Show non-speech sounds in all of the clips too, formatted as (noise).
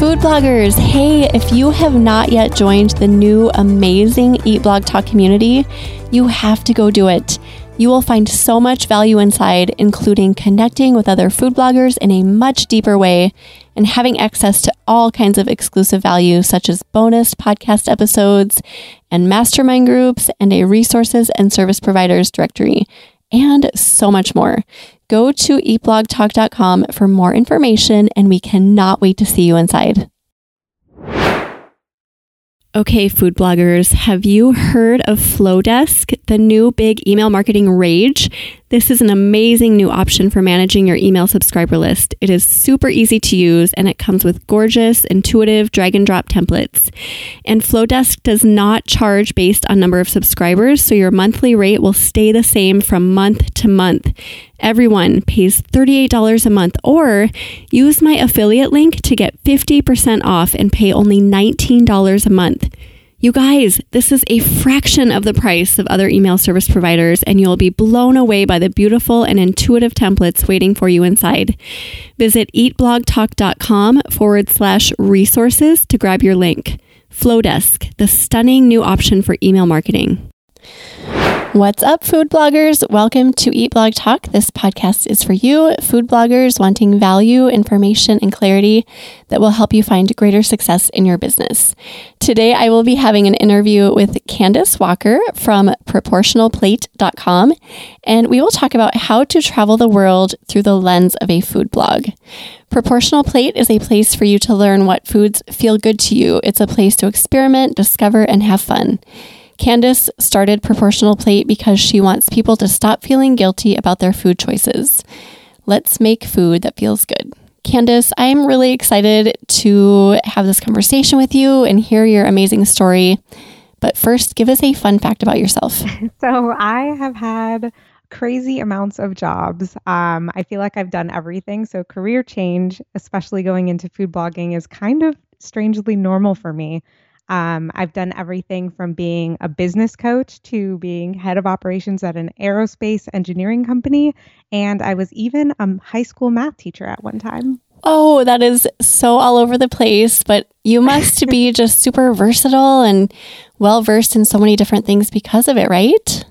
Food bloggers, hey, if you have not yet joined the new amazing Eat Blog Talk community, you have to go do it. You will find so much value inside, including connecting with other food bloggers in a much deeper way and having access to all kinds of exclusive value, such as bonus podcast episodes and mastermind groups and a resources and service providers directory, and so much more. Go to eatblogtalk.com for more information, and we cannot wait to see you inside. Okay, food bloggers, have you heard of Flodesk, the new big email marketing rage? This is an amazing new option for managing your email subscriber list. It is super easy to use and it comes with gorgeous, intuitive drag and drop templates. And Flodesk does not charge based on number of subscribers, so your monthly rate will stay the same from month to month. Everyone pays $38 a month or use my affiliate link to get 50% off and pay only $19 a month. You guys, this is a fraction of the price of other email service providers, and you'll be blown away by the beautiful and intuitive templates waiting for you inside. Visit eatblogtalk.com forward slash resources to grab your link. Flodesk, the stunning new option for email marketing. What's up, food bloggers? Welcome to Eat Blog Talk. This podcast is for you, food bloggers wanting value, information, and clarity that will help you find greater success in your business. Today, I will be having an interview with Candace Walker from proportionalplate.com, and we will talk about how to travel the world through the lens of a food blog. Proportional Plate is a place for you to learn what foods feel good to you. It's a place to experiment, discover, and have fun. Candace started Proportional Plate because she wants people to stop feeling guilty about their food choices. Let's make food that feels good. Candace, I'm really excited to have this conversation with you and hear your amazing story. But first, give us a fun fact about yourself. (laughs) So, I have had crazy amounts of jobs. Um, I feel like I've done everything. So, career change, especially going into food blogging, is kind of strangely normal for me. Um, I've done everything from being a business coach to being head of operations at an aerospace engineering company. And I was even a high school math teacher at one time. Oh, that is so all over the place, but you must be (laughs) just super versatile and well versed in so many different things because of it, right?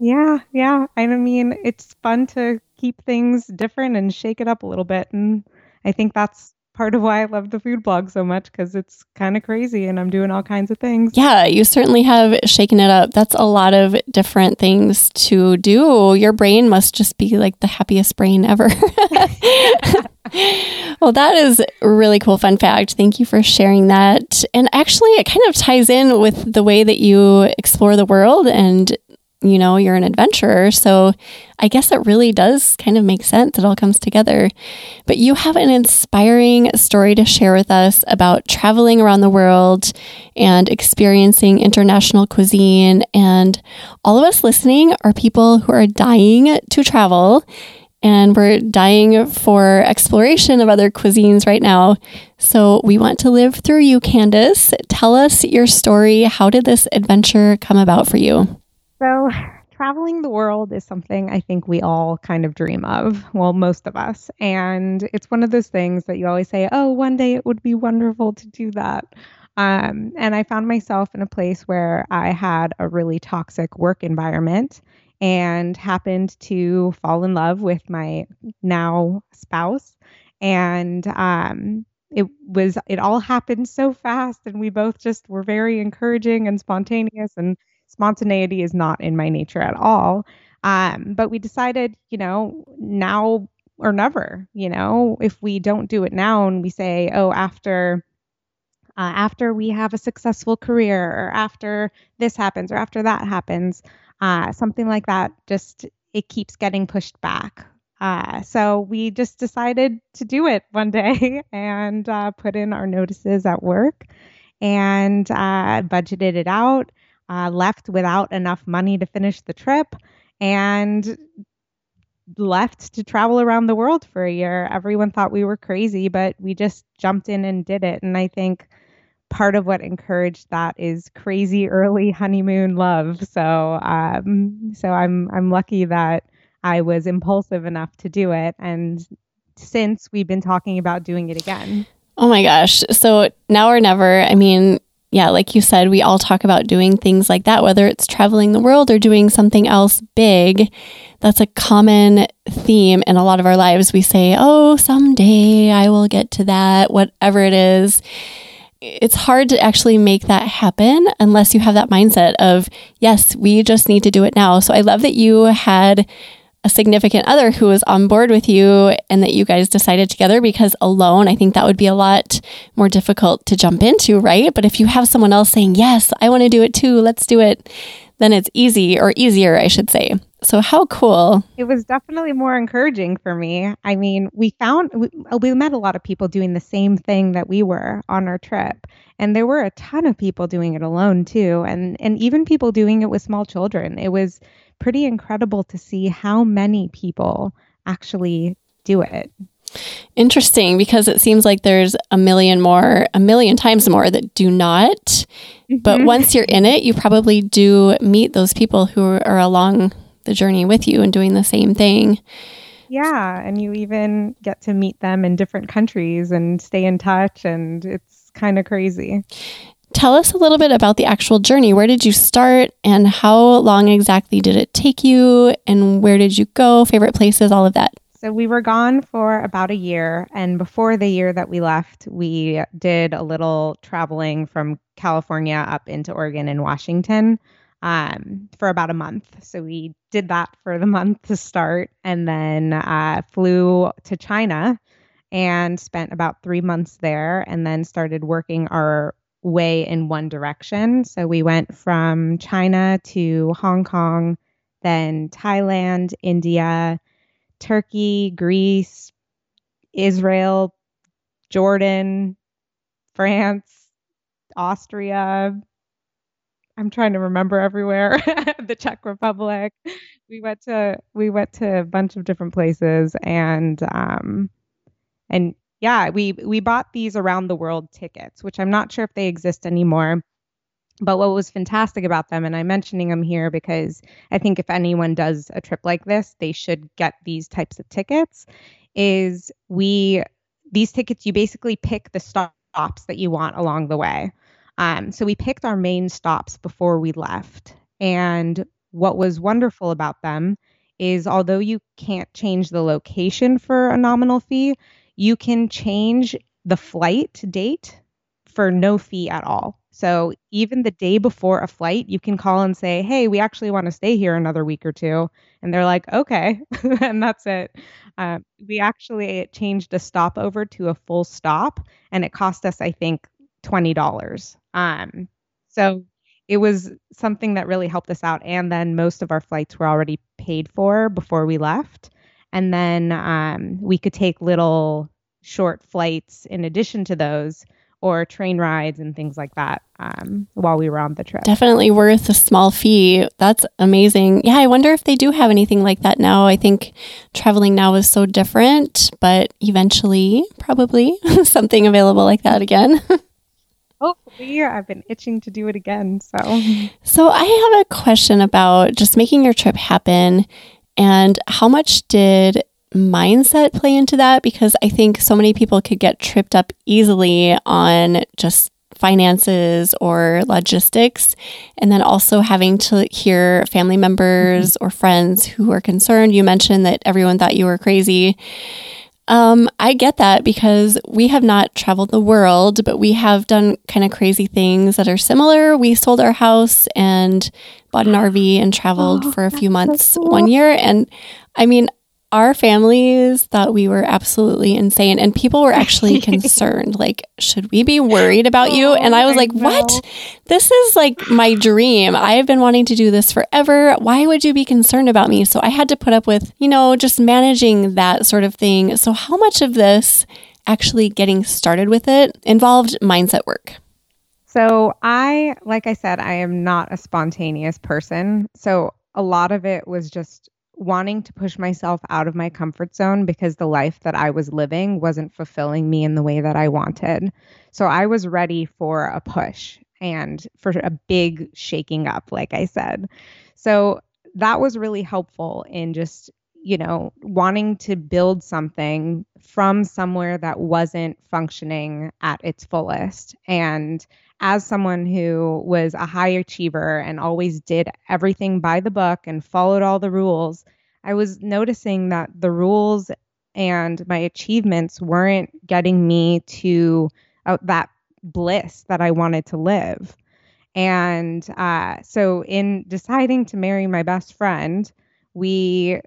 Yeah, yeah. I mean, it's fun to keep things different and shake it up a little bit. And I think that's part of why I love the food blog so much because it's kind of crazy and I'm doing all kinds of things. Yeah, you certainly have shaken it up. That's a lot of different things to do. Your brain must just be like the happiest brain ever. (laughs) well, that is really cool fun fact. Thank you for sharing that. And actually, it kind of ties in with the way that you explore the world and you know, you're an adventurer. So I guess it really does kind of make sense. It all comes together. But you have an inspiring story to share with us about traveling around the world and experiencing international cuisine. And all of us listening are people who are dying to travel. And we're dying for exploration of other cuisines right now. So we want to live through you, Candace. Tell us your story. How did this adventure come about for you? So, traveling the world is something I think we all kind of dream of. Well, most of us. And it's one of those things that you always say, oh, one day it would be wonderful to do that. Um, and I found myself in a place where I had a really toxic work environment and happened to fall in love with my now spouse. And um, it was, it all happened so fast. And we both just were very encouraging and spontaneous and spontaneity is not in my nature at all. Um, but we decided, you know, now or never, you know, if we don't do it now and we say, oh, after uh, after we have a successful career or after this happens or after that happens, uh, something like that, just it keeps getting pushed back. Uh, so we just decided to do it one day (laughs) and uh, put in our notices at work and uh, budgeted it out uh, left without enough money to finish the trip and left to travel around the world for a year. Everyone thought we were crazy, but we just jumped in and did it. And I think part of what encouraged that is crazy early (laughs) honeymoon love. So, um, so I'm I'm lucky that I was impulsive enough to do it, and since we've been talking about doing it again. Oh my gosh! So now or never. I mean, yeah, like you said, we all talk about doing things like that, whether it's traveling the world or doing something else big. That's a common theme in a lot of our lives. We say, oh, someday I will get to that, whatever it is. It's hard to actually make that happen unless you have that mindset of, yes, we just need to do it now. So I love that you had a significant other who was on board with you and that you guys decided together because alone I think that would be a lot more difficult to jump into, right? But if you have someone else saying, "Yes, I want to do it too. Let's do it." Then it's easy or easier, I should say. So how cool. It was definitely more encouraging for me. I mean, we found we, we met a lot of people doing the same thing that we were on our trip. And there were a ton of people doing it alone too and and even people doing it with small children. It was pretty incredible to see how many people actually do it. Interesting because it seems like there's a million more, a million times more that do not. Mm-hmm. But once you're in it, you probably do meet those people who are along the journey with you and doing the same thing. Yeah, and you even get to meet them in different countries and stay in touch, and it's kind of crazy. Tell us a little bit about the actual journey. Where did you start and how long exactly did it take you? And where did you go? Favorite places, all of that. So we were gone for about a year. And before the year that we left, we did a little traveling from California up into Oregon and Washington um, for about a month. So we did that for the (laughs) month to start and then uh, flew to China and spent about three months there and then started working our way in one direction. So we went from China to Hong Kong, then Thailand, India, Turkey, Greece, Israel, Jordan, France, Austria. I'm trying to remember everywhere. (laughs) the Czech Republic. We went to we went to a bunch of different places and um and yeah, we we bought these around the world tickets, which I'm not sure if they exist anymore. But what was fantastic about them, and I'm mentioning them here because I think if anyone does a trip like this, they should get these types of tickets. Is we these tickets you basically pick the stops that you want along the way. Um, so we picked our main stops before we left, and what was wonderful about them is although you can't change the location for a nominal fee, you can change the flight date for no fee at all. So even the day before a flight, you can call and say, "Hey, we actually want to stay here another week or two," and they're like, "Okay," (laughs) and that's it. Uh, we actually changed a stopover to a full stop, and it cost us, I think, twenty dollars. Um, so it was something that really helped us out. And then most of our flights were already paid for before we left and then um, we could take little short flights in addition to those or train rides and things like that um, while we were on the trip. Definitely worth a small fee. That's amazing. Yeah, I wonder if they do have anything like that now. I think traveling now is so different, but eventually, probably (laughs) something available like that again. (laughs) Hopefully, I've been itching to do it again. So, so I have a question about just making your trip happen and how much did mindset play into that? Because I think so many people could get tripped up easily on just finances or logistics, and then also having to hear family members mm-hmm. or friends who are concerned. You mentioned that everyone thought you were crazy. Um, I get that because we have not traveled the world, but we have done kind of crazy things that are similar. We sold our house and bought an RV and traveled oh, for a few months so cool. one year. And I mean, our families thought we were absolutely insane and people were actually (laughs) concerned like should we be worried about you? Oh and i was like what? This is like my dream. I've been wanting to do this forever. Why would you be concerned about me? So i had to put up with you know just managing that sort of thing. So how much of this actually getting started with it involved mindset work? So, I, like I said, I am not a spontaneous person. So, a lot of it was just wanting to push myself out of my comfort zone because the life that I was living wasn't fulfilling me in the way that I wanted. So, I was ready for a push and for a big shaking up, like I said. So, that was really helpful in just you know, wanting to build something from somewhere that wasn't functioning at its fullest. And as someone who was a high achiever and always did everything by the book and followed all the rules, I was noticing that the rules and my achievements weren't getting me to uh, that bliss that I wanted to live. And uh, so, in deciding to marry my best friend, we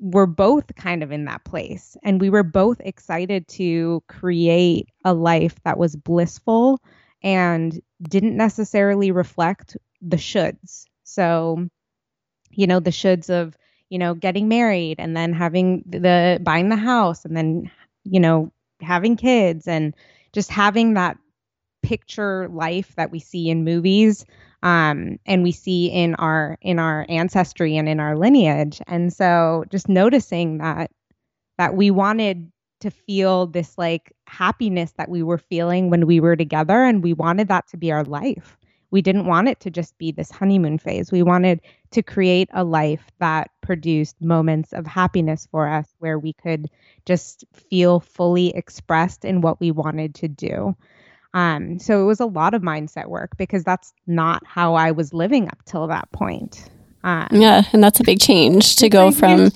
were both kind of in that place and we were both excited to create a life that was blissful and didn't necessarily reflect the shoulds. So you know the shoulds of you know getting married and then having the buying the house and then you know having kids and just having that picture life that we see in movies um, and we see in our in our ancestry and in our lineage. And so just noticing that that we wanted to feel this like happiness that we were feeling when we were together and we wanted that to be our life. We didn't want it to just be this honeymoon phase. We wanted to create a life that produced moments of happiness for us where we could just feel fully expressed in what we wanted to do. Um, so it was a lot of mindset work because that's not how I was living up till that point. Um, yeah, and that's a big change to go from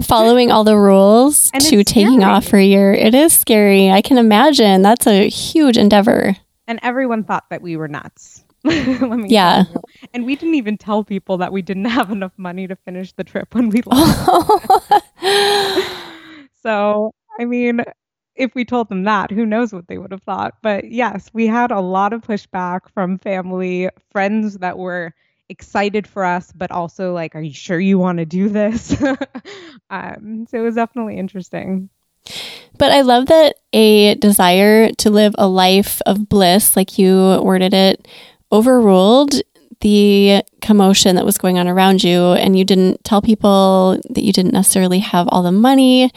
following all the rules to taking scary. off for a year. It is scary. I can imagine. That's a huge endeavor. And everyone thought that we were nuts. (laughs) yeah. And we didn't even tell people that we didn't have enough money to finish the trip when we left. (laughs) (laughs) so, I mean, if we told them that, who knows what they would have thought. But yes, we had a lot of pushback from family, friends that were excited for us, but also like, are you sure you want to do this? (laughs) um, so it was definitely interesting. But I love that a desire to live a life of bliss, like you worded it, overruled the commotion that was going on around you. And you didn't tell people that you didn't necessarily have all the money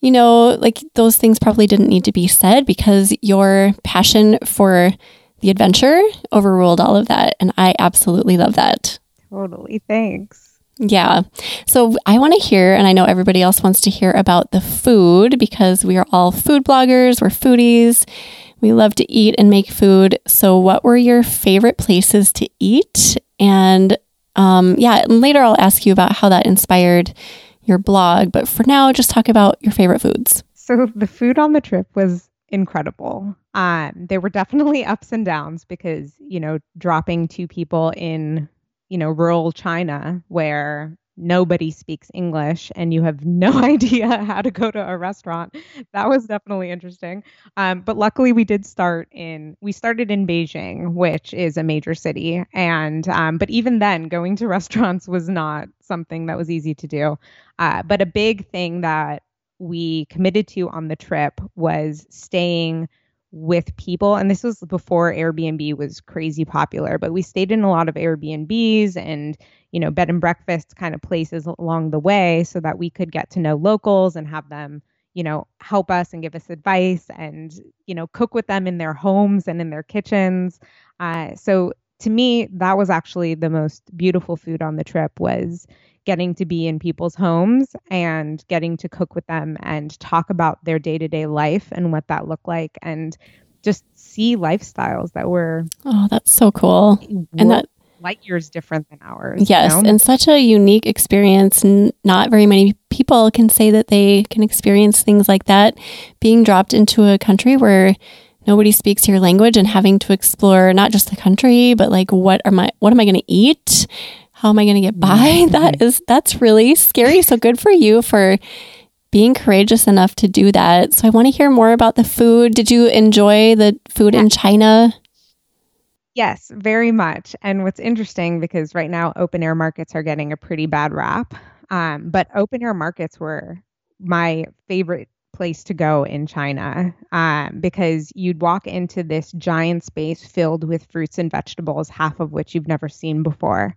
you know, like those things probably didn't need to be said because your passion for the adventure overruled all of that. And I absolutely love that. Totally. Thanks. Yeah. So I want to hear, and I know everybody else wants to hear about the food because we are all food bloggers, we're foodies. We love to eat and make food. So, what were your favorite places to eat? And um, yeah, and later I'll ask you about how that inspired your blog. But for now, just talk about your favorite foods. So the food on the trip was incredible. Um, there were definitely (laughs) ups and downs because, you know, dropping two people in, you know, rural China where nobody speaks English and you have no (laughs) idea how to go to a restaurant. That was definitely interesting. Um, but luckily, we did start in we started in Beijing, which is a major city, and um, but even then, going to (laughs) restaurants was not something that was easy to do. Uh, but a big thing that we committed to on the trip was staying with people and this was before airbnb was crazy popular but we stayed in a lot of airbnbs and you know bed and breakfast kind of places along the way so that we could get to know locals and have them you know help us and give us advice and you know cook with them in their homes and in their kitchens. Uh, so to me that was actually the most beautiful food on the trip was getting to be in people's homes and getting to cook with them and talk about their day-to-day life and what that looked like and just see lifestyles that were oh that's so cool. And that light years different than ours yes you know? and such a unique experience. Not very many people can say that they can experience things like that being dropped into a country where nobody speaks your language and having to explore not just the country but like what am i what am i going to eat how am I going to get by? (laughs) Mm-hmm. That is, that's really scary. So good for you for being courageous enough to do that. So I want to hear more about the food. Did you enjoy the food yeah. in China? Yes, very much. And what's interesting because right now open air markets are getting a pretty bad rap. Um, but open air markets were my favorite place to go in China um, because you'd walk into this giant space filled with fruits and vegetables, half of which you've never seen before.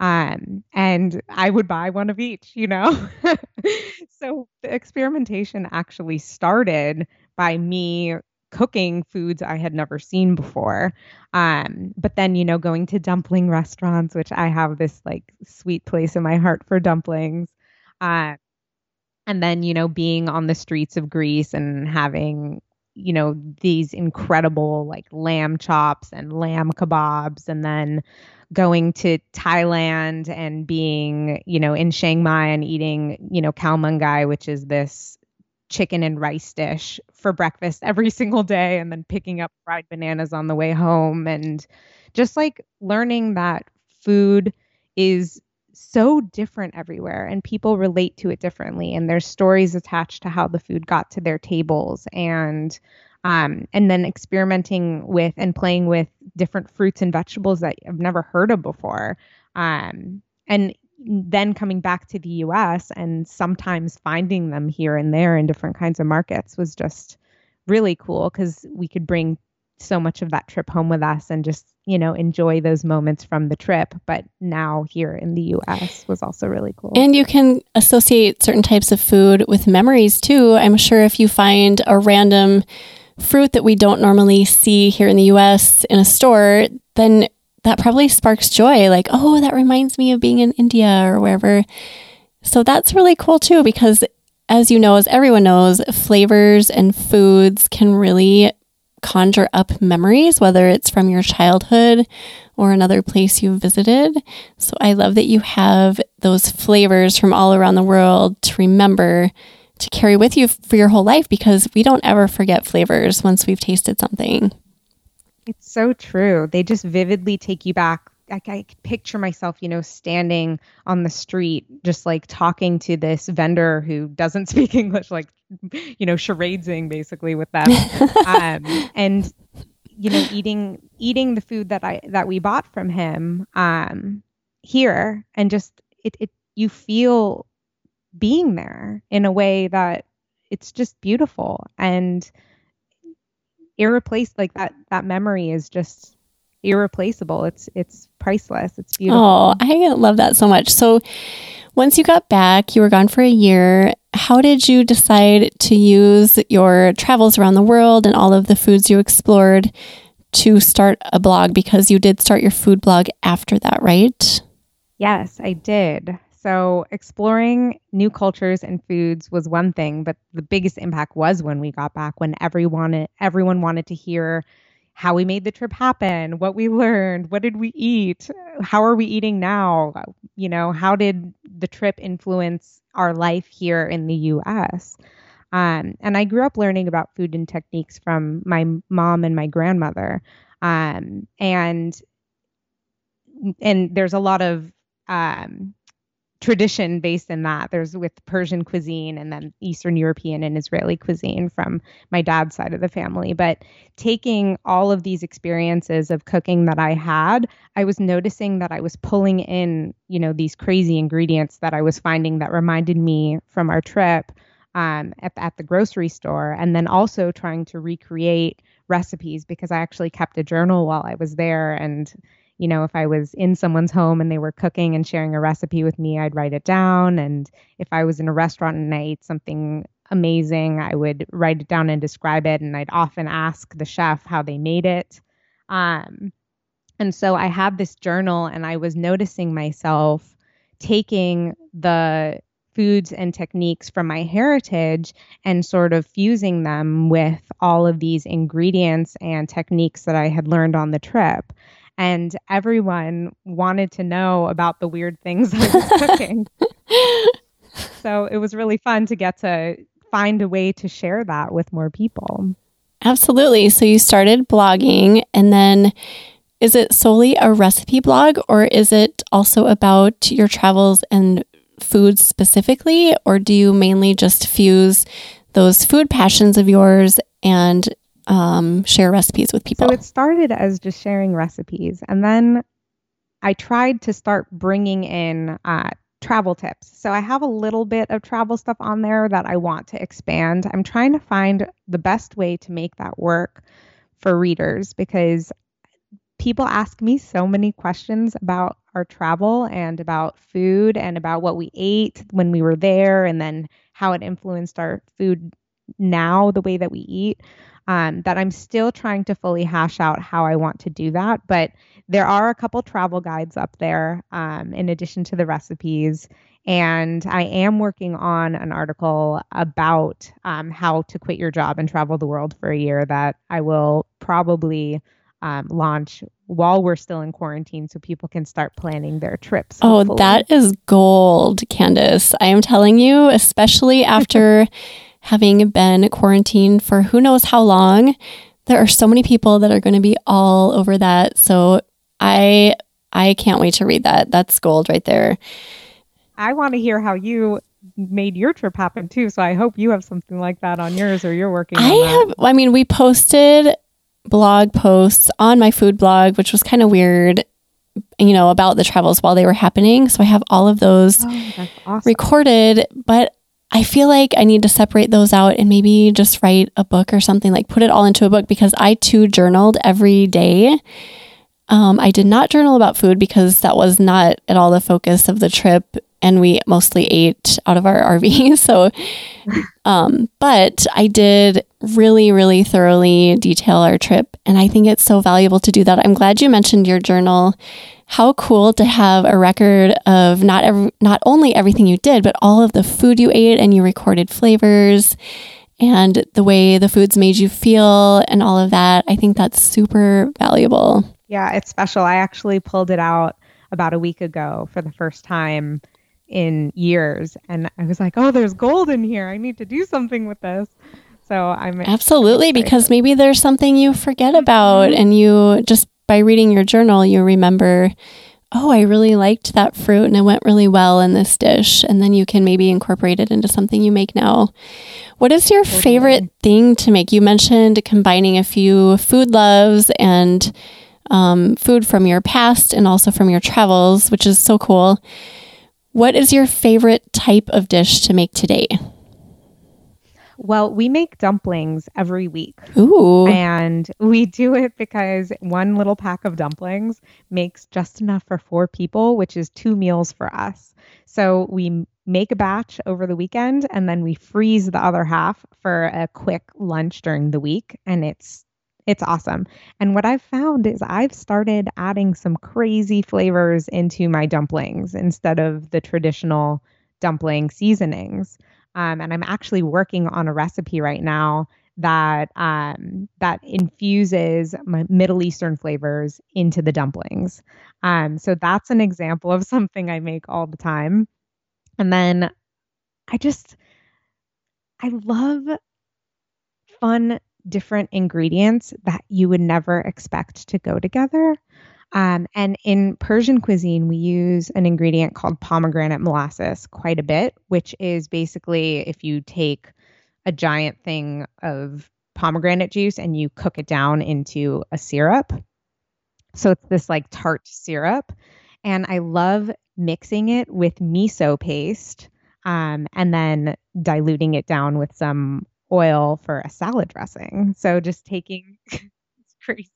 Um, and I would buy one of each, you know? (laughs) so the experimentation actually started by me cooking foods I had never seen before. Um, but then, you know, going to dumpling restaurants, which I have this like sweet place in my heart for dumplings. Uh, and then, you know, being on the streets of Greece and having, you know, these incredible like lamb chops and lamb kebabs. And then going to Thailand and being, you know, in Chiang Mai and eating, you know, khao man gai, which is this chicken and rice dish for breakfast every (laughs) single day and then picking up fried bananas on the way home. And just like learning that food is so different everywhere and people relate to it differently and there's stories attached to how the food got to their tables. And um, and then experimenting with and playing with different fruits and vegetables that I've never heard of before um, and then coming back to the US and sometimes finding them here and there in different kinds of markets was just really cool because we could bring so much of that trip home with us and just you know enjoy those moments from the trip but now here in the US was also really cool. And you can associate certain types of food with memories too. I'm sure if you find a random fruit that we don't normally see here in the US in a store, then that probably sparks joy like oh that reminds me of being in india or wherever. So that's really cool too because as you know as everyone knows flavors and foods can really conjure up memories whether it's from your childhood or another place you've visited. So i love that you have those flavors from all around the world to remember to carry with you for your whole life because we don't ever forget flavors once we've tasted something it's so true. They just vividly take you back. I, I picture myself, you know, standing on the street, just like talking to this vendor who doesn't (laughs) speak English, like, you know, charadesing basically with them, (laughs) um, and you know, eating eating the food that I that we bought from him um, here, and just it, it you feel being there in a way that it's just beautiful and irreplaceable. Like that that memory is just irreplaceable. It's it's priceless. It's beautiful. Oh, I love that so much. So once you got back, you were gone for a year. How did you decide to use your travels around the world and all of the foods you explored to start a blog? Because you did start your food blog after that, right? Yes, I did. So, exploring new cultures and foods was one thing, but the biggest impact was when we got back, when everyone everyone wanted to hear how we made the trip happen, what we learned, what did we eat, how are we eating now, you know, how did the trip influence our life here in the U.S. Um, and I grew up learning about food and techniques from my mom and my grandmother, um, and and there's a lot of um, tradition based in that. There's with Persian cuisine and then Eastern European and Israeli cuisine from my dad's side of the family. But taking all of these experiences of cooking that I had, I was noticing that I was pulling in, you know, these crazy ingredients that I was finding that reminded me from our trip um, at, at the grocery store. And then also trying to recreate recipes because I actually kept a journal while I was there and you know, if I was in someone's home and they were cooking and sharing a recipe with me, I'd write it down. And if I was in a restaurant and I ate something amazing, I would write it down and describe it. And I'd often ask the chef how they made it. Um, and so I had this journal and I was noticing myself taking the foods and techniques from my heritage and sort of fusing them with all of these ingredients and techniques that I had learned on the trip and everyone wanted to know about the weird things I was cooking. (laughs) so it was really fun to get to find a way to share that with more people. Absolutely. So you started blogging and then is it solely a recipe blog or is it also about your travels and foods specifically or do you mainly just fuse those food passions of yours and um, share recipes with people? So it started as just sharing recipes. And then I tried to start bringing in uh, travel tips. So I have a little bit of travel stuff on there that I want to expand. I'm trying to find the best way to make that work for readers because people ask me so many questions about our travel and about food and about what we ate when we were there and then how it influenced our food now, the way that we eat. Um, that I'm still trying to fully hash out how I want to do that. But there are a couple travel guides up there um, in addition to the recipes. And I am working on an article about um, how to quit your job and travel the world for a year that I will probably um, launch while we're still in quarantine so people can start planning their trips. Oh, that is gold, Candace. I am telling you, especially (laughs) after having been quarantined for who knows how long, there are so many people that are going to be all over that. So I I can't wait to read that. That's gold right there. I want to hear how you made your trip happen too. So I hope you have something like that on yours or you're working I have I mean, we posted blog posts on my food blog, which was kind of weird, you know, about the travels while they were happening. So I have all of those oh, awesome. recorded, but I feel like I need to separate those out and maybe just write a book or something like put it all into a book because I too journaled every day. Um, I did not journal about food because that was not at all the focus of the trip and we mostly ate out of our (laughs) RV. So, um, but I did really, really thoroughly detail our trip. And I think it's so valuable to do that. I'm glad you mentioned your journal. How cool to have a record of not every, not only everything you did, but all of the food you ate and you recorded flavors and the way the foods made you feel and all of that. I think that's super valuable. Yeah, it's special. I actually pulled it out about a week ago for the first time in years. And I was like, oh, there's gold in here. I need to do something with this. So I'm absolutely because maybe there's something you forget about, mm-hmm. and you just by reading your journal, you remember, oh, I really liked that fruit and it went really well in this dish. And then you can maybe incorporate it into something you make now. What is your totally. favorite thing to make? You mentioned combining a few food loves and um, food from your past and also from your travels, which is so cool. What is your favorite type of dish to make today? Well, we make dumplings every week. Ooh. And we do it because one little pack of dumplings makes just enough for four people, which is two meals for us. So we make a batch over the weekend and then we freeze the other half for a quick lunch during the week. And it's it's awesome. And what I've found is I've started adding some crazy flavors into my dumplings instead of the traditional dumpling seasonings. Um, and I'm actually working on a recipe right now that um, that infuses my Middle Eastern flavors into the dumplings. Um, so that's an example of (laughs) something I make all the time. And then I just I love fun different ingredients that you would never expect to go together. Um, and in Persian cuisine, we use an ingredient called pomegranate molasses quite a bit, which is basically if you take a giant thing of pomegranate juice and you cook it down into a syrup. So it's this like tart syrup. And I love mixing it with miso paste um, and then diluting it down with some oil for a salad dressing. So just taking (laughs) it's crazy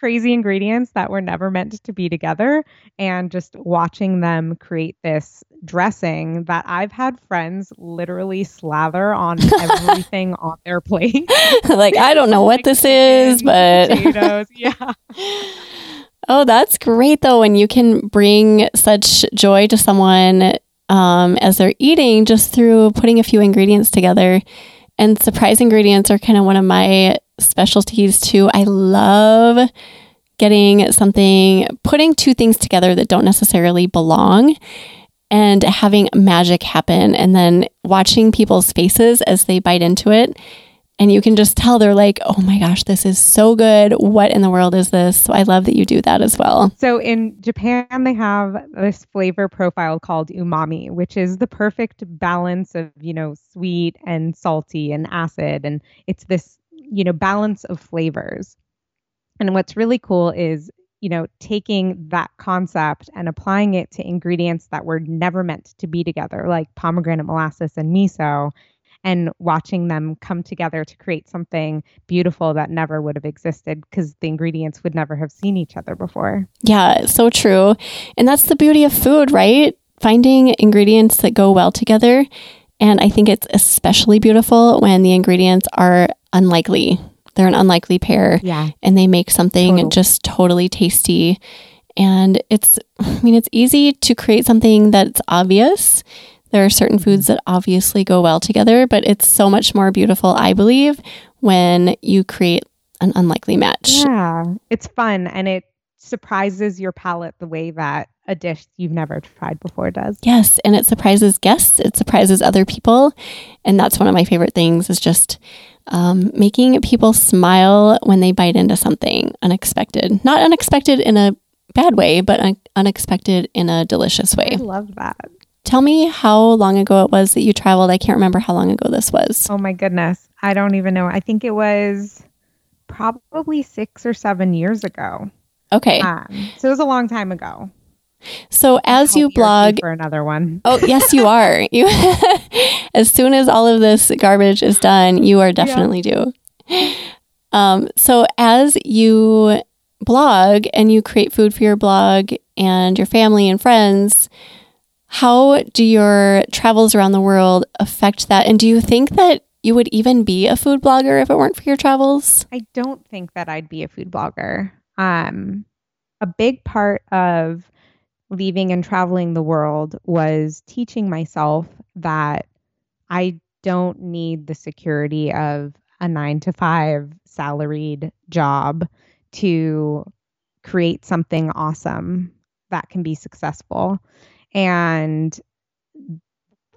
crazy ingredients that were never meant to be together and just watching them create this dressing that I've had friends literally slather on (laughs) everything on their plate. (laughs) like I don't know what this is, but (laughs) potatoes. yeah. Oh, that's great though when you can bring such joy to someone um, as they're eating just through putting a few ingredients together. And surprise ingredients are kind of one of my specialties too. I love getting something, putting two things together that don't necessarily belong and having magic happen and then watching people's faces as they bite into it. And you can just tell they're like, oh my gosh, this is so good. What in the world is this? So I love that you do that as well. So in Japan, they have this flavor profile called umami, which is the perfect balance of, you know, sweet and salty and acid. And it's this, you know, balance of flavors. And what's really cool is you know, taking that concept and applying it to ingredients that were never meant to be together, like pomegranate molasses and miso, and watching them come together to create something beautiful that never would have existed because the ingredients would never have seen each other before. Yeah, so true. And that's the beauty of food, right? Finding ingredients that go well together. And I think it's especially beautiful when the ingredients are unlikely. They're an unlikely pair. Yeah. And they make something totally. just totally tasty. And it's, I mean, it's easy to create something that's obvious there are certain foods that obviously go well together, but it's so much more beautiful, I believe, when you create an unlikely match. Yeah, it's fun and it surprises your palate the way that a dish you've never tried before does. Yes, and it surprises guests, it surprises other people, and that's one of my favorite things is just um, making people smile when they bite into something unexpected. Not unexpected in a bad way, but un- unexpected in a delicious way. I love that. Tell me how long ago it was that you traveled. I can't remember how long ago this was. Oh my goodness. I don't even know. I think it was probably six or seven years ago. Okay. Um, so it was a long time ago. So as you blog for another one. Oh, yes you (laughs) are. You (laughs) as soon as all of this garbage is done, you are definitely yeah. due. Um so as you blog and you create food for your blog and your family and friends, how do your travels around the world affect that? And do you think that you would even be a food blogger if it weren't for your travels? I don't think that I'd be a food blogger. Um, a big part of leaving and traveling the world was teaching myself that I don't need the security of a nine to five salaried job to create something awesome that can be successful and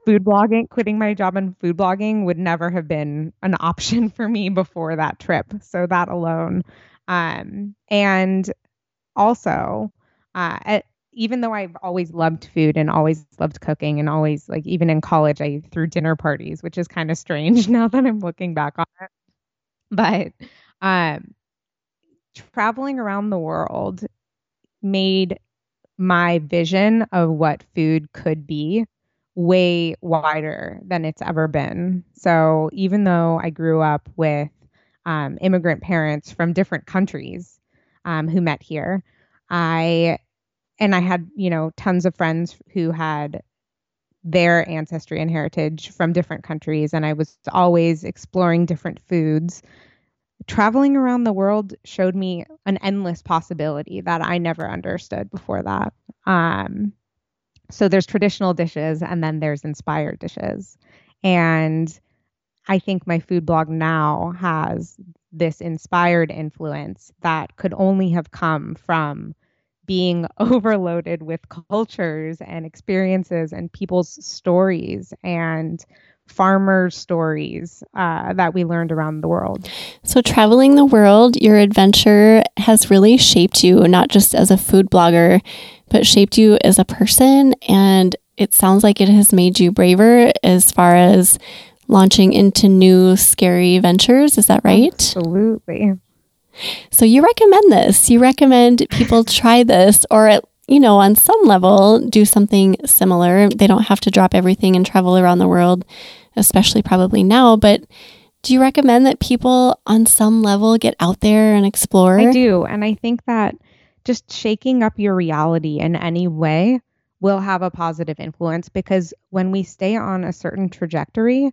food blogging quitting my job and food blogging would never have been an (laughs) option for me before that trip so that alone um, and also uh, at, even though I've always loved food and always loved cooking and always like even in college I threw dinner parties, which is kind of strange (laughs) now that I'm looking back on it. But um, traveling around the world made my vision of what food could be way wider than it's ever been. So even though I grew up with um, immigrant parents from different countries um, who met here, I and I had you know tons of friends who had their ancestry and heritage from different countries, and I was always exploring different foods traveling around the world showed me an endless possibility that I never understood before that. Um, so there's traditional dishes and then there's inspired dishes. And I think my food blog now has this inspired influence that could only have come from being (laughs) overloaded with cultures and experiences and people's stories and farmer stories uh, that we learned around the world. So, traveling the world, your adventure has really shaped you, not just as a food blogger, but shaped you as a person. And it sounds like it has made you braver as far as launching into new scary ventures. Is that right? Absolutely. So, you recommend this. You recommend people try this or at you know, on some level, do something similar. They don't have to drop everything and travel around the world, especially probably now. But do you recommend that people on some level get out there and explore? I do. And I think that just shaking up your reality in any way will have a positive influence because when we stay on a certain trajectory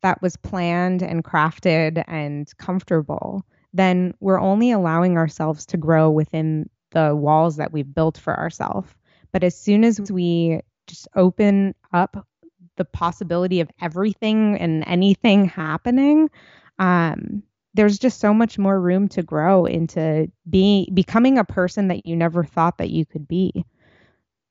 that was planned and crafted and comfortable, then we're only allowing ourselves to grow within the walls that we've built for ourselves. But as soon as we just open up the possibility of everything and anything happening, um, there's just so much more room to grow into being becoming a person that you never thought that you could be.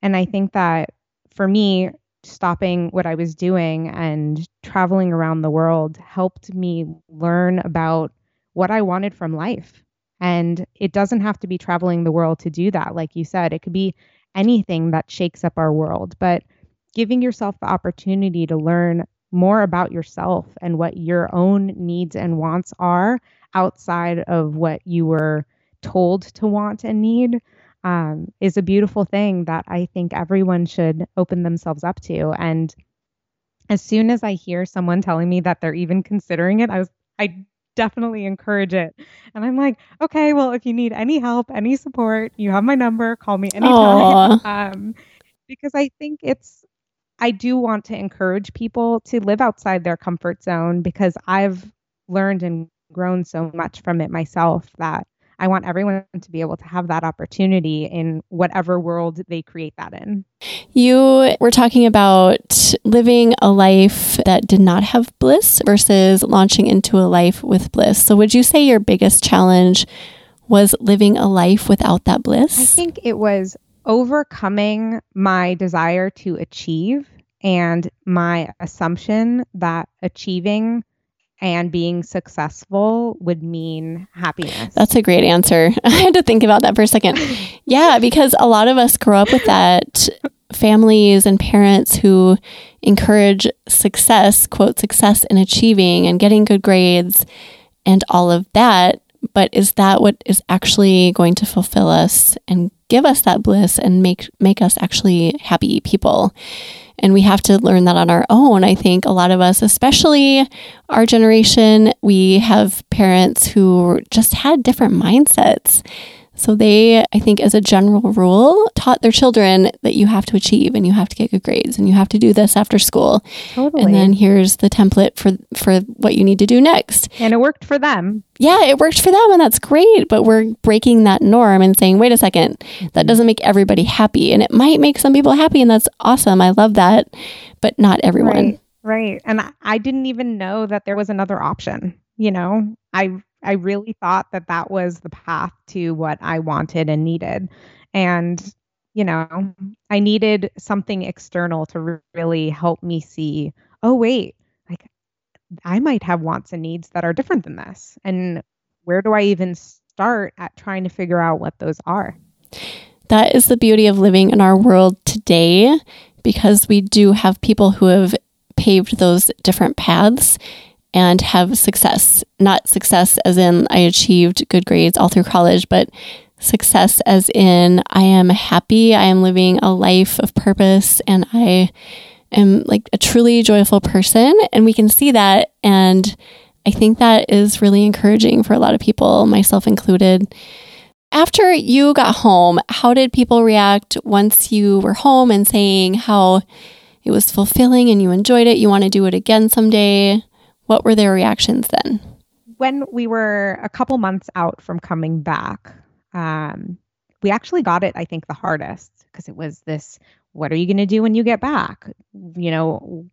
And I think that for me, stopping what I was doing and traveling around the world helped me learn about what I wanted from life and it doesn't have to be traveling the world to do that. Like you said, it could be anything that shakes up our world, but giving yourself the opportunity to learn more about yourself and what your own needs and wants are outside of what you were told to want and need um, is a beautiful thing that I think everyone should open themselves up to. And as soon as I hear someone telling me that they're even considering it, I was I definitely encourage it. And I'm like, okay, well, if you need any help, any support, you have my number. Call me anytime. Um, because I think it's I do want to encourage people to live outside their comfort zone because I've learned and grown so much from it myself that I want everyone to be able to have that opportunity in whatever world they create that in. You were talking about living a life that did not have bliss versus launching into a life with bliss. So, would you say your biggest challenge was living a life without that bliss? I think it was overcoming my desire to achieve and my assumption that achieving and being successful would mean happiness. That's a great answer. (laughs) I had to think about that for a second. (laughs) yeah, because a lot of us grow up with that families and parents who encourage success, quote, success in achieving and getting good grades and all of that. But is that what is actually going to fulfill us and give us that bliss and make make us actually happy people? And we have to learn that on our own. I think a lot of us, especially our generation, we have parents who just had different mindsets. So they, I think, as a general rule, taught their children that you have to achieve and you have to get good grades and you have to do this after school. Totally. And then here's the template for for what you need to do next. And it worked for them. Yeah, it worked for them and that's great, but we're breaking that norm and saying, "Wait a second, that doesn't make everybody happy." And it might make some people happy and that's awesome. I love that, but not everyone. Right. Right. And I didn't even know that there was another option, you know. I I really thought that that was the path to what I wanted and needed. And, you know, I needed something external to really help me see, oh, wait, like I might have wants and needs that are different than this. And where do I even start at trying to figure out what those are? That is the beauty of living in our world today because we do have people who have paved those different paths and have success. Not success as in I achieved good grades all through college, but success as in I am happy, I am living a life of purpose, and I am like a truly joyful person. And we can see that. And I think that is really encouraging for a lot of people, myself included. After you got home, how did people react once you were home and saying how it was fulfilling and you enjoyed it? You want to do it again someday? What were their reactions then? When we were a couple months out from coming back, um, we actually got it, I think, the hardest because it was this what are you going to do when you get back? You know,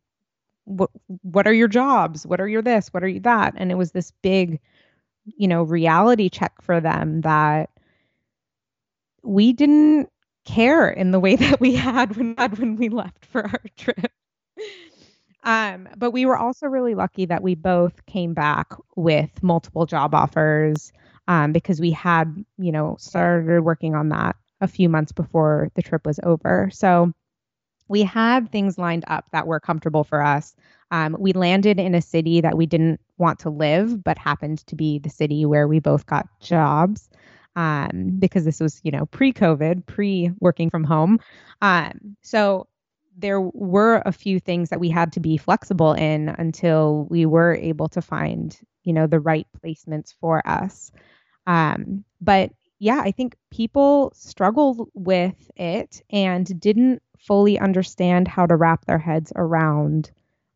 what what are your jobs? What are your this? What are you that? And it was this big, you know, reality check for them that we didn't care in the way (laughs) that we had when when we left for our trip. Um, but we were also really lucky that we both came back with multiple job offers um, because we had, you know, started working on that a few months before the trip was over. So we had things lined up that were comfortable for us. Um, we landed in a city that we didn't want to live, but happened to be the city where we both got jobs um, because this was, you know, pre COVID, pre working from home. Um, so there were a few things that we had to be flexible in until we were able to find, you know, the right placements for us. Um, but yeah, I think people struggled with it and didn't fully understand how to wrap their heads around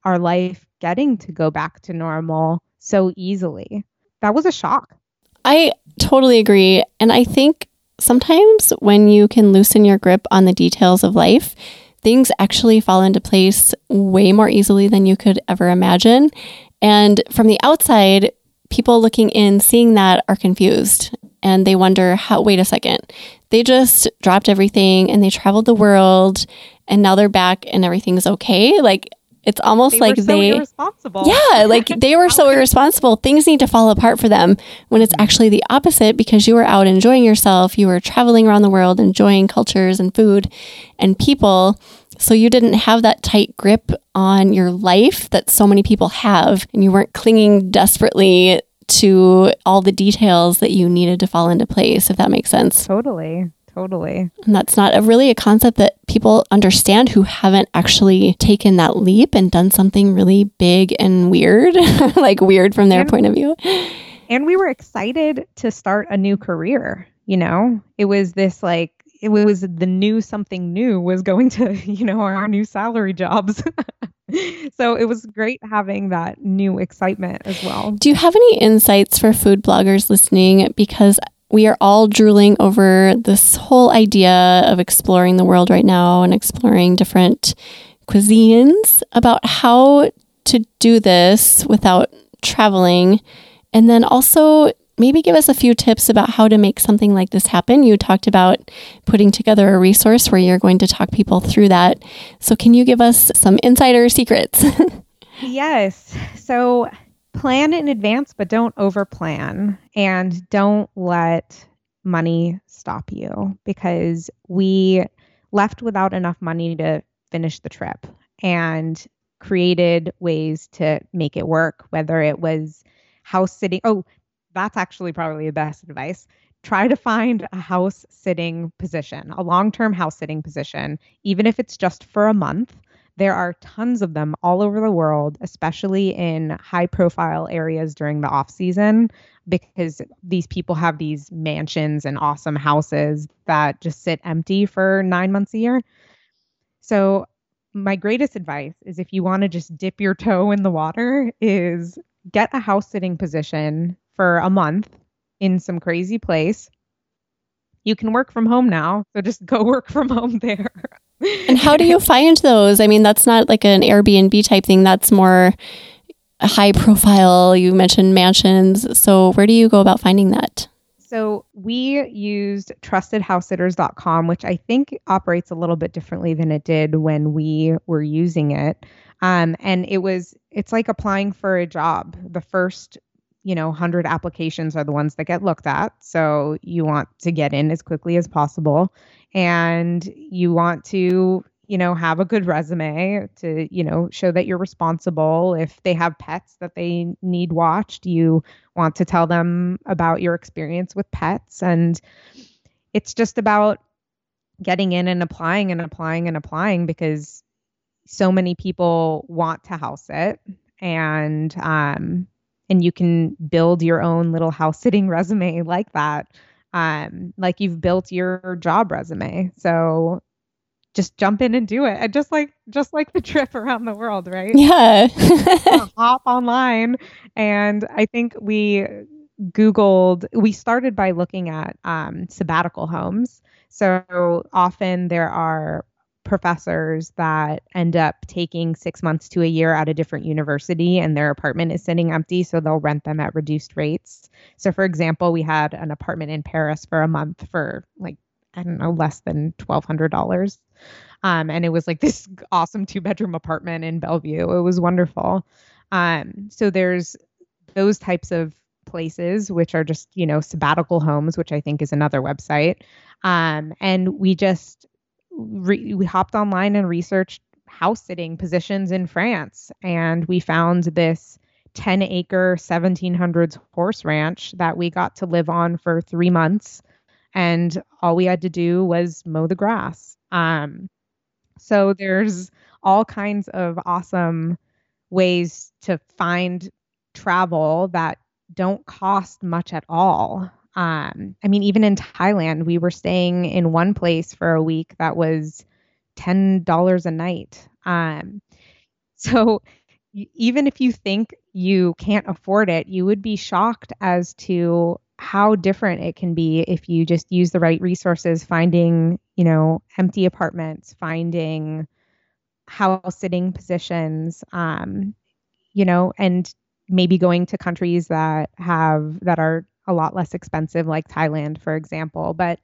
our life getting to go back to normal so easily. That was a shock. I totally agree. And I think sometimes when you can loosen your grip on the details of life, things actually fall into place way more easily than you could ever imagine. And from the outside, people looking in, seeing that, are confused and they wonder how, wait a second, they just dropped everything and they traveled the world and now they're back and everything's okay. Like, it's almost they like so they irresponsible. Yeah, like they were so (laughs) irresponsible. Things need to fall apart for them when it's actually the opposite because you were out enjoying yourself, you were traveling around the world enjoying cultures and food and people. So you didn't have that tight grip on your life that so many people have and you weren't clinging desperately to all the details that you needed to fall into place if that makes sense. Totally. totally. And that's not a really a concept that people understand who haven't actually taken that leap and done something really big and weird, (laughs) like weird from their and, point of view. And we were excited to start a new career, you know? It was this like it was the new something new was going to, (laughs) you know, our new salary jobs. (laughs) so it was great having that new excitement as well. Do you have any insights for food bloggers listening? Because we are all drooling over this whole idea of exploring the world right now and exploring different cuisines about how to do this without traveling. And then also maybe give us a few tips about how to make something like this happen. You talked about putting together a resource where you're going to talk people through that. So, can you give us some insider secrets? (laughs) yes. So, plan in advance, but don't over plan and don't let money stop you because we left without enough money to finish the trip and created ways to make it work, whether it was house sitting. Oh, that's actually probably the best advice. Try to find a house sitting position, a long term house sitting position, even if it's just for a month. There are tons of them all over the world, especially in high profile areas during the off season, because these people have these mansions and awesome houses that just sit empty for nine months a year. So, my greatest advice is if you want to just dip your toe in the water, is get a house sitting position for a month in some crazy place. You can work from home now, so just go work from home (laughs) there. And how do you (laughs) find those? I mean, that's not like an Airbnb type thing. That's more high profile. You mentioned mansions. So, where do you go about finding that? So, we used trustedhousesitters.com, which I think operates a little bit differently than it did when we were using it. Um, and it was, it's like applying for a job. The first you know 100 applications are the ones that get looked at so you want to get in as quickly as possible and you want to you know have a good resume to you know show that you're responsible. If they have pets that they need watched you want to tell them about your experience with pets. And it's just about getting in and applying and applying and applying because so many people want to house it. And um and you can build your own little house sitting (laughs) resume like that um, like you've built your job resume. So just jump in and do it. And just like just like the (laughs) trip around the world right? Yeah. (laughs) Hop online. And i think we googled we started by looking at um, sabbatical homes. So often there are professors that end up taking six months to a year at a different university and their apartment is sitting empty, so they'll rent them at reduced rates. So, for example, we had an apartment in Paris for a month for like, I don't know, less than $1,200. Um, and it was like (laughs) this awesome two bedroom apartment in Bellevue. It was wonderful. Um, so, there's those types of places, which are just, you know, sabbatical homes, which I think is another website. Um, and we just re- we hopped online and researched house sitting positions in France, and we found this 10 acre 1700s horse ranch that we got to live on for three months. And all we had to do was mow the grass. Um, so there's all kinds of awesome ways to find travel that don't cost much at all. Um, I mean, even in Thailand, we were staying in one place for a week that was ten dollars a night. Um, (laughs) so even if you think you can't afford it, you would be shocked as to how different it can be if you just use the right resources, finding, you know, empty apartments, finding house sitting positions, um, you know, and maybe going to countries that have that are a lot less expensive, like Thailand, for example. But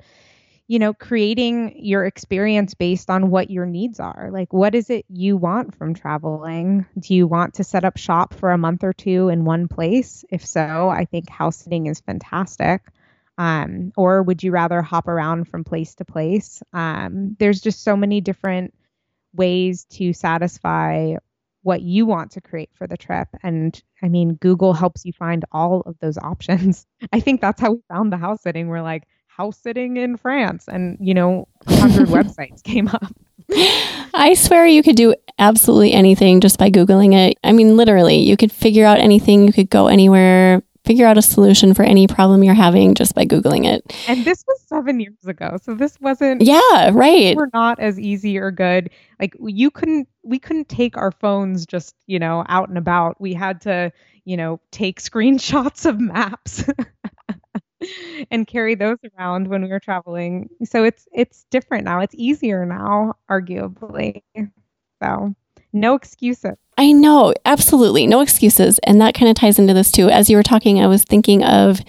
you know, creating your experience based on what your needs are. Like, what is it you want from traveling? Do you want to set up shop for a month or two in one place? If so, I think house sitting is fantastic. Um, or would you rather hop around from place to place? Um, there's just so many different ways to satisfy what you want to create for the trip. And I mean, Google helps you find all of those (laughs) options. I think that's how we found the house sitting. We're like, house sitting in France, and you know, hundred (laughs) websites came up. I swear you could do absolutely anything just by Googling it. I mean, literally, you could figure out anything, you could go anywhere, figure out a solution for any problem you're having just by Googling it. And this was seven years ago. So this wasn't Yeah, right. We're not as easy or good. Like you couldn't we couldn't take our phones just, you know, out and about. We had to, you know, take (laughs) screenshots of maps. (laughs) and carry those around when we were traveling. So it's it's different now. It's easier now, arguably. So no excuses. I know, absolutely. No excuses. And that kind of ties into this too. As you were talking, I was thinking of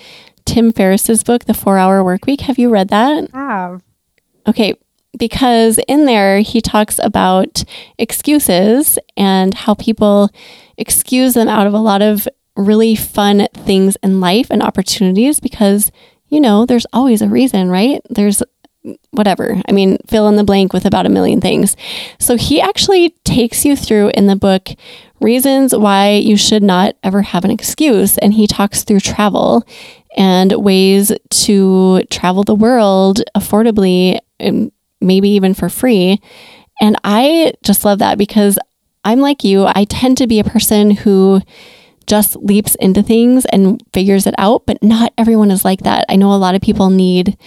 Tim Ferriss's book, The Four Hour Work Week. Have you read that? I have. Okay. Because in there, he talks about excuses and how people excuse them out of a lot of really fun things in life and opportunities because, you know, there's always a reason, right? There's whatever. I mean, fill in the blank with about a million things. So he actually takes you through in the book reasons why you should not ever have an excuse. And he talks through travel and ways to travel the world affordably, and maybe even for free. And I just love that because I'm like you, I tend to be a person who just leaps into things and figures it out, but not everyone is like that. I know a lot of people need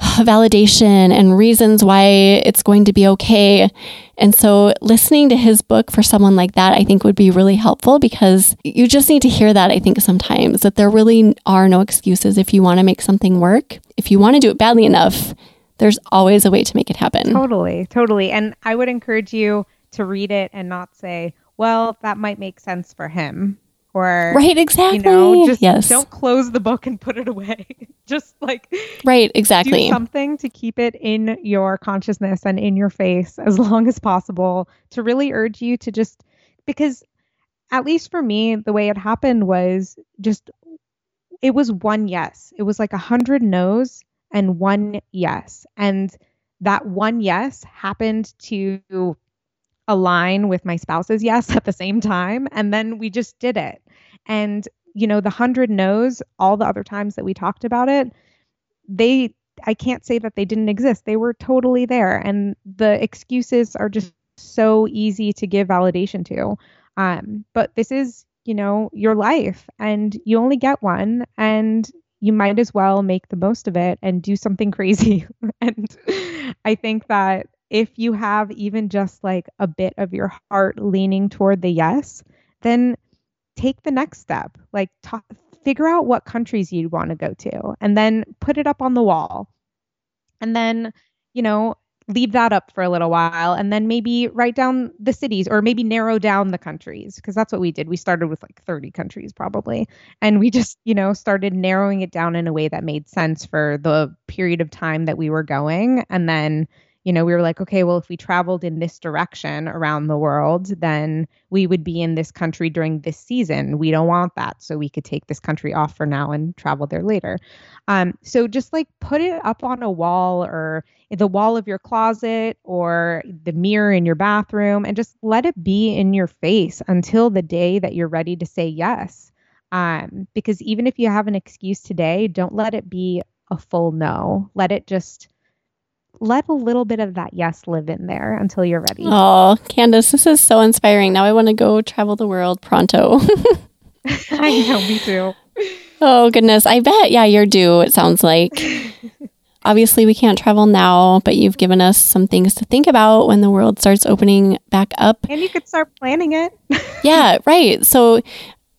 validation and reasons why it's going to be okay. And so, listening to his book for someone like that, I think would be really helpful because you just need to hear that, I think, sometimes that there really are no excuses if you want to make something work. If you want to do it badly enough, there's always a way to make it happen. Totally, totally. And I would encourage you to read it and not say, well, that might make sense for him or right exactly you know just yes. don't close the book and put it away. (laughs) Just like right exactly. do something to keep it in your consciousness and in your face as (laughs) long as possible to really urge you to just because at least for me the way it happened was just it was one yes. It was like a hundred no's and one yes. And that one yes happened to align with my spouse's yes (laughs) at the same time. And then we just did it. And, you know, the hundred no's, all the other times that we talked about it, they, I can't say that they didn't exist. They were totally there. And the excuses are just so easy to give validation to. Um, but this is, you know, your life and you only get one. And you might as well make the most of it and do something (laughs) crazy. and I think that if you have even just like a bit of your heart leaning toward the yes, then take the next step. Like figure out what countries you'd want to go to and then put it up on the wall. And then, you know, leave that up for a little while and then maybe write down the cities or maybe narrow down the countries because that's what we did. We started with like 30 countries probably and we just, you know, started narrowing it down in a way that made sense for the period of time that we were going and then you know, we were like, okay, well, if we traveled in this direction around the world, then we would be in this country during this season. We don't want that. So we could take this country off for now and travel there later. Um, so just like put it up on a wall or the wall of your closet or the mirror in your bathroom and just let it be in your face until the day that you're ready to say yes. Um, because even if you have an excuse today, don't let it be a full no. Let it just let a little bit of that yes live in there until you're ready. Oh, Candice, this is so inspiring. Now I want to go travel the world pronto. (laughs) I know, me too. (laughs) Oh, goodness. I bet, yeah, you're due, it sounds like. (laughs) Obviously, we can't travel now, but you've given us some things to think about when the world starts opening back up. And you could start planning it. yeah, right. So,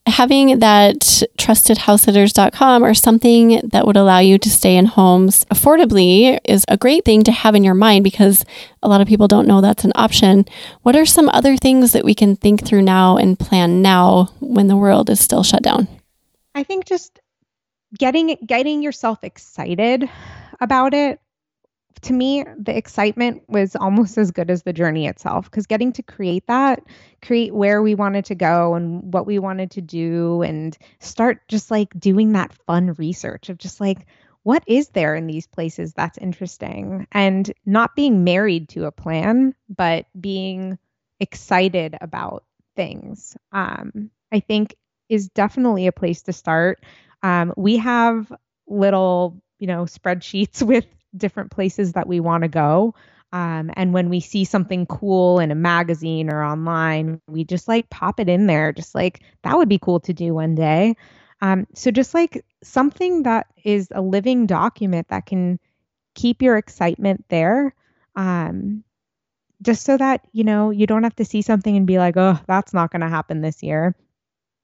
having that trustedhousesitters.com or something that would allow you to stay in homes affordably is a great thing to have in your mind because a lot of people don't know that's an option. What are some other things that we can think through now and plan now when the world is still shut down? I think just getting getting yourself excited about it to me, the excitement was almost as good as the journey itself because getting to create that, create where we wanted to go and what we wanted to do, and start just like doing that fun research of just like, what is there in these places that's interesting? And not being married to a plan, but being excited about things, um, I think is definitely a place to start. Um, we have little you know, spreadsheets (laughs) with different places that we want to go. Um, and when we see something cool in a magazine or online, we just like pop it in there, just like that would be cool to do one day. Um, so just like something that is a living document that can keep your excitement there. Um, just so that, you know, you don't have to see something and be like, oh, that's not going to happen this year.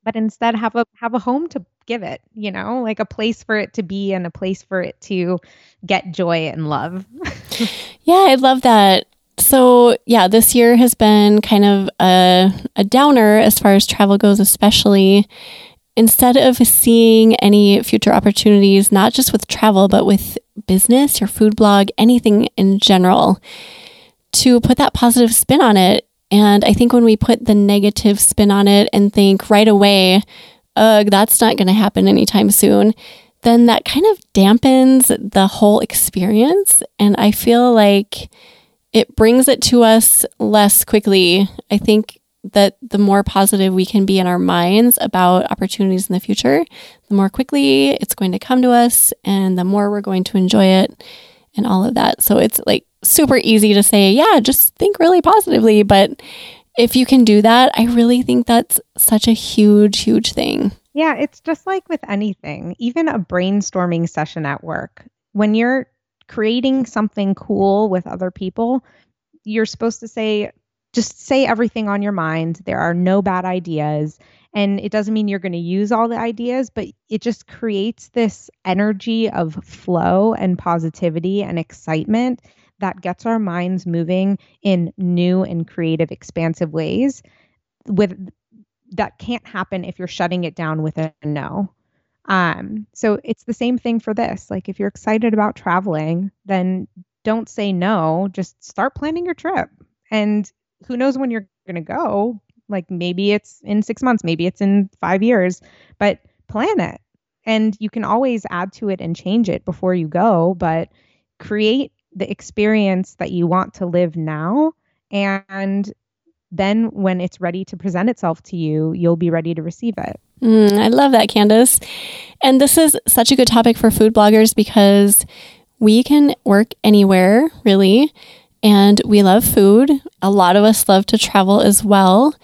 But instead have a have a home to give it, you know, like a place for it to be and a place for it to get joy and love. (laughs) yeah, I love that. So, yeah, this year has been kind of a, a downer as far as travel goes, especially instead of seeing any future opportunities, not just with travel, but with business, your food blog, anything in general, to put that positive spin on it. And I think when we put the negative spin on it and think right away, ugh, that's not going to happen anytime soon, then that kind of dampens the whole experience. And I feel like it brings it to us less quickly. I think that the more positive we can be in our minds about opportunities in the future, the more quickly it's going to come to us and the more we're going to enjoy it and all of that. So it's like super easy to say, yeah, just think really positively. But if you can do that, I really think that's such a huge, huge thing. Yeah, it's just like with anything, even a brainstorming session at work. When you're creating something cool with other people, you're supposed to say, just say everything on your mind. There are no bad ideas. And it doesn't mean you're going to use all the ideas, but it just creates this energy of flow and positivity and excitement that gets our minds moving in new and creative, expansive ways with that can't happen if you're shutting it down with a no. Um, so it's the same thing for this. Like if you're excited about traveling, then don't say no, just start planning your trip. And who knows when you're going to go? Like maybe it's in six months, maybe it's in five years, but plan it. And you can always add to it and change it before you go, but create the experience that you want to live now. And then when it's ready to present itself to you, you'll be ready to receive it. Mm, I love that, Candice. And this is such a good topic for food bloggers because we can work anywhere, really and we love food. A lot of us love to travel as well.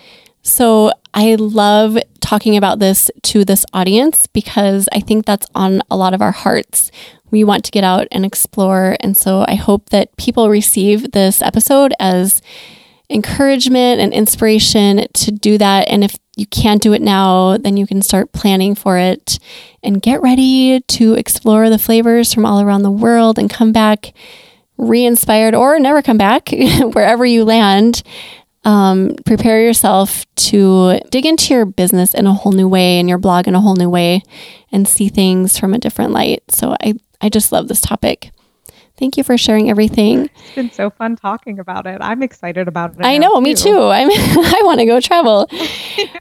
So I love talking about this to this audience because I think that's on a lot of our hearts. We want to get out and explore. And so I hope that people receive this episode as encouragement and inspiration to do that. And if you can't do it now, then you can start planning for it and get ready to explore the flavors from all around the world and come back re inspired or never come back, (laughs) wherever you land. Um, prepare yourself to dig into your business in a whole new way and your blog in a whole new way and see things from a different light. So I, I just love this topic. Thank you for sharing everything. It's been so fun talking about it. I'm excited about it. I know, too. me too. I'm (laughs) I want to go travel. (laughs)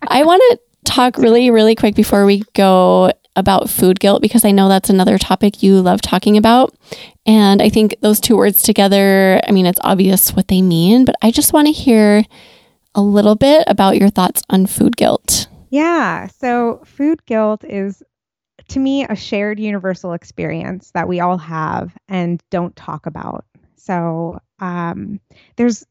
I want to talk really, really quick before we go about food guilt because I know that's another topic you love talking about. And I think those two words together, I mean, it's obvious what they mean, but I just want to hear a little bit about your thoughts on food guilt. Yeah. So, food guilt is to me a shared universal experience that we all have and don't talk about. So, um, there's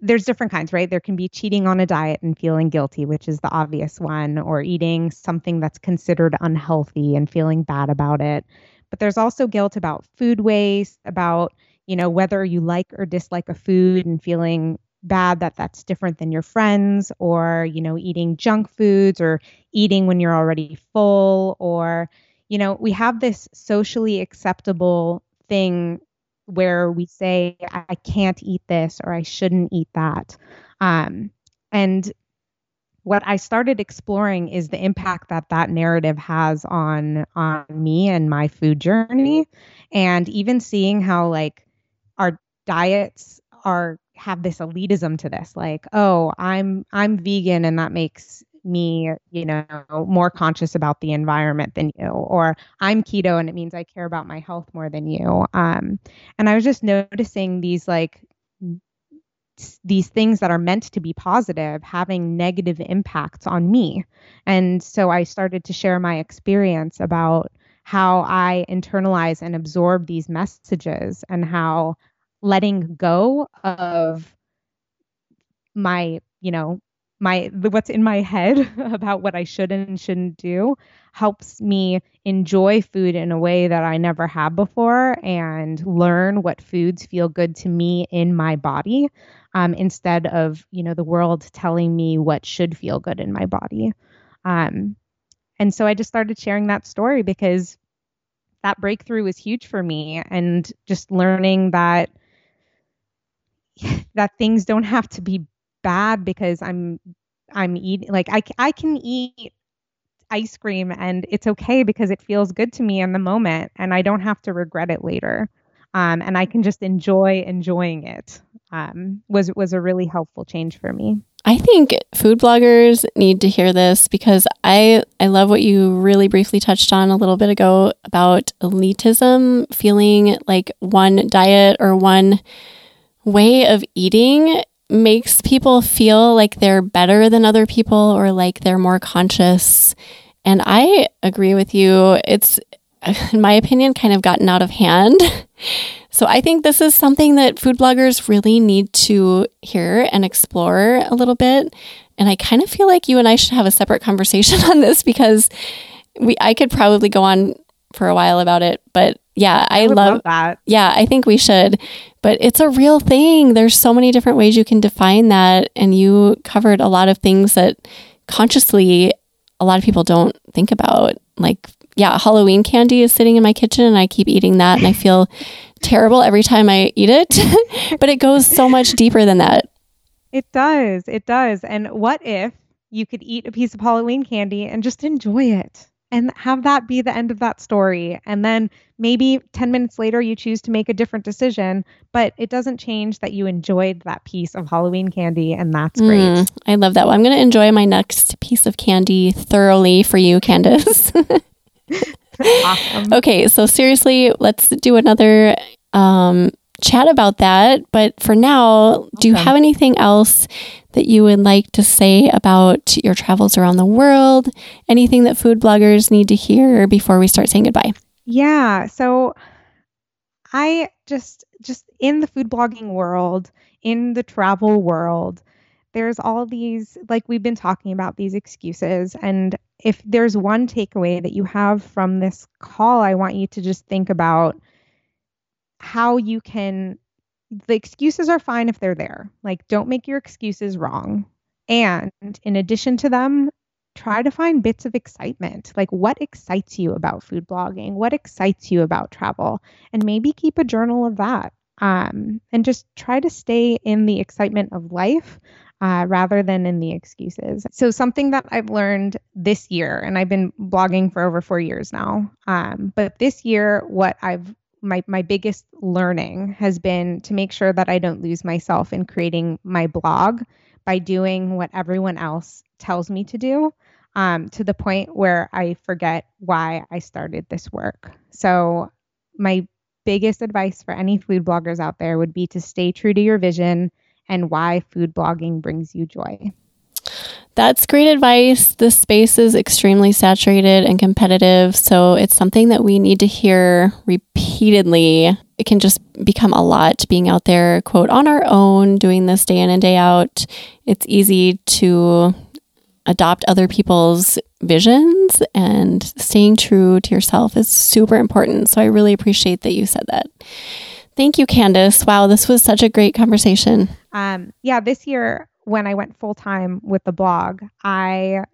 there's different kinds, right? There can be cheating on a diet and feeling guilty, which is the obvious one, or eating something that's considered unhealthy and feeling bad about it. But there's also guilt about food waste, about, you know, whether you like or dislike a food and feeling bad that that's different than your friends, or, you know, eating junk foods or eating when you're already full, or, you know, we have this socially acceptable thing where we say I can't eat this or I shouldn't eat that. Um, and what I started exploring is the impact that that narrative has on on me and my food journey, and even seeing how like our diets are have this elitism to this like oh i'm i'm vegan and that makes me, you know, more conscious about the environment than you, or I'm keto and it means I care about my health more than you. Um, and I was just noticing these like these things that are meant to be positive having negative impacts on me. And so I started to share my experience about how I internalize and absorb these messages and how letting go of my, you know, my what's in my head (laughs) about what I should and shouldn't do helps me enjoy food in a way that I never have before and learn what foods feel good to me in my body um, instead of you know the world telling me what should feel good in my body. Um, and so I just started sharing that story because that breakthrough was huge for me and just learning that (laughs) that things don't have to be bad because I'm I'm eating like I I can eat ice cream and it's okay because it feels good to me in the moment and I don't have to regret it later. Um, and I can just enjoy enjoying it. Um, was was a really helpful change for me. I think food bloggers need to hear this because I I love what you really briefly touched on a little bit ago about elitism, feeling like one diet or one way of eating makes people feel like they're better than other people or like they're more conscious. And I agree with you. It's, (laughs) in my opinion, kind of gotten out of hand. (laughs) So I think this is something that food bloggers really need to hear and explore a little bit. And I kind of feel like you and I should have a separate conversation (laughs) on this because we I could probably go on for a while about it, but yeah, I, I love, love that. Yeah, I think we should. But it's a real thing. There's so many different ways you can define that and you covered a lot of things that consciously a lot of people don't think about. Like yeah, Halloween candy is sitting in my kitchen and I keep eating that and I feel terrible every time I eat it. (laughs) but it goes so much deeper than that. It does. It does. And what if you could eat a piece of Halloween candy and just enjoy it? And have that be the end of that story. And then maybe 10 minutes later, you choose to make a different decision, but it doesn't change that you enjoyed that piece of Halloween candy, and that's great. Mm, I love that. Well, I'm going to enjoy my next piece of candy thoroughly for you, Candice. (laughs) (laughs) awesome. Okay, so seriously, let's do another um, chat about that. But for now, awesome. do you have anything else that you would like to say about your travels around the world? Anything that food bloggers need to hear before we start saying goodbye? Yeah. So I just just in the food blogging world, in the travel world, there's all these like we've been talking about these excuses and if there's one takeaway that you have from this call, I want you to just think about how you can the excuses are fine if they're there. Like, don't make your excuses wrong. And in addition to them, try to find bits of excitement. Like, what excites you about food blogging? What excites you about travel? And maybe keep a journal of that. Um, and just try to stay in the excitement of life uh, rather than in the excuses. So, something that I've learned this year, and I've been blogging for over four years now, um, but this year, what I've my my biggest learning has been to make sure that I don't lose myself in creating my blog by doing what everyone else tells me to do um, to the point where I forget why I started this work. So my biggest advice for any food bloggers out there would be to stay true to your vision and why food blogging brings you joy. That's great advice. The space is extremely saturated and competitive, so it's something that we need to hear repeatedly. It can just become a lot being out there, quote, on our own, doing this day in and day out. It's easy to adopt other people's visions and staying true to yourself is super important. So I really appreciate that you said that. Thank you, Candice. Wow, this was such a great conversation. Um, yeah, this year when I went full time with the blog, I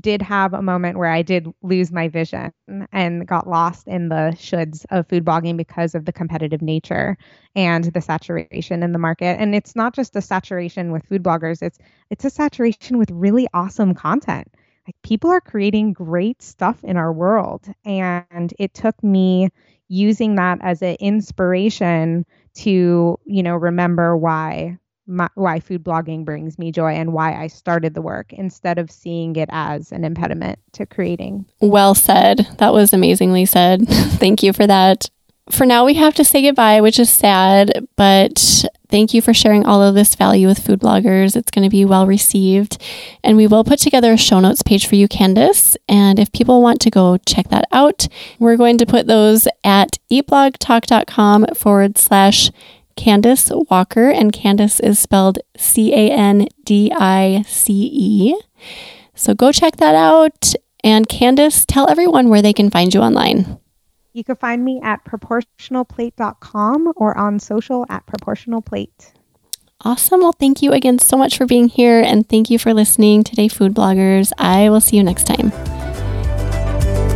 did have a moment where I did lose my vision and got lost in the shoulds of food blogging because of the competitive nature and the saturation in the market. And it's not just a saturation with food bloggers, it's it's a saturation with really awesome content. Like people are creating great stuff in our world. And it took me using that as an inspiration to, you know, remember why my, why food blogging brings me joy and why I started the work instead of seeing it as an impediment to creating. Well said. That was amazingly said. (laughs) Thank you for that. for now, we have to say goodbye, which is sad, but thank you for sharing all of this value with food bloggers. It's going to be well received. And we will put together a show notes page for you, Candice. And if people want to go check that out, we're going to put those at eatblogtalk.com forward slash Candice Walker. And Candice is spelled C A N D I C E. So go check that out. And Candice, tell everyone where they can find you online. You can find me at proportionalplate.com or on social at proportionalplate. Awesome. Well, thank you again so much for being here and thank you for listening today, food bloggers. I will see you next time.